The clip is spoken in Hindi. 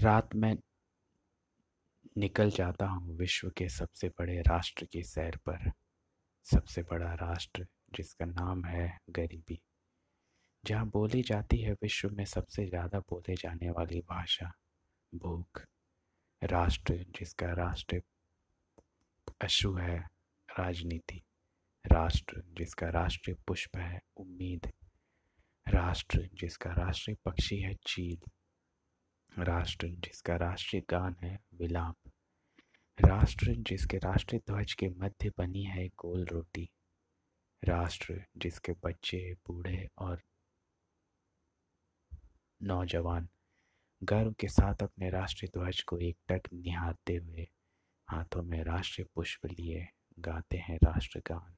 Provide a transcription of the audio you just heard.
रात में निकल जाता हूँ विश्व के सबसे बड़े राष्ट्र की सैर पर। सबसे बड़ा राष्ट्र, जिसका नाम है गरीबी। जहाँ बोली जाती है विश्व में सबसे ज़्यादा बोले जाने वाली भाषा, भूख। राष्ट्र, जिसका राष्ट्र अशु है, राजनीति। राष्ट्र, जिसका राष्ट्रीय पुष्प है, उम्मीद। राष्ट्र, जिसका राष्ट्रीय पक्षी है, चील। राष्ट्र जिसका राष्ट्रीय गान है, विलाप। राष्ट्र जिसके राष्ट्रीय ध्वज के मध्य बनी है गोल रोटी। राष्ट्र जिसके बच्चे, बूढ़े और नौजवान गर्व के साथ अपने राष्ट्रीय ध्वज को एक एकटक निहारते हुए हाथों में राष्ट्रीय पुष्प लिए गाते हैं राष्ट्रगान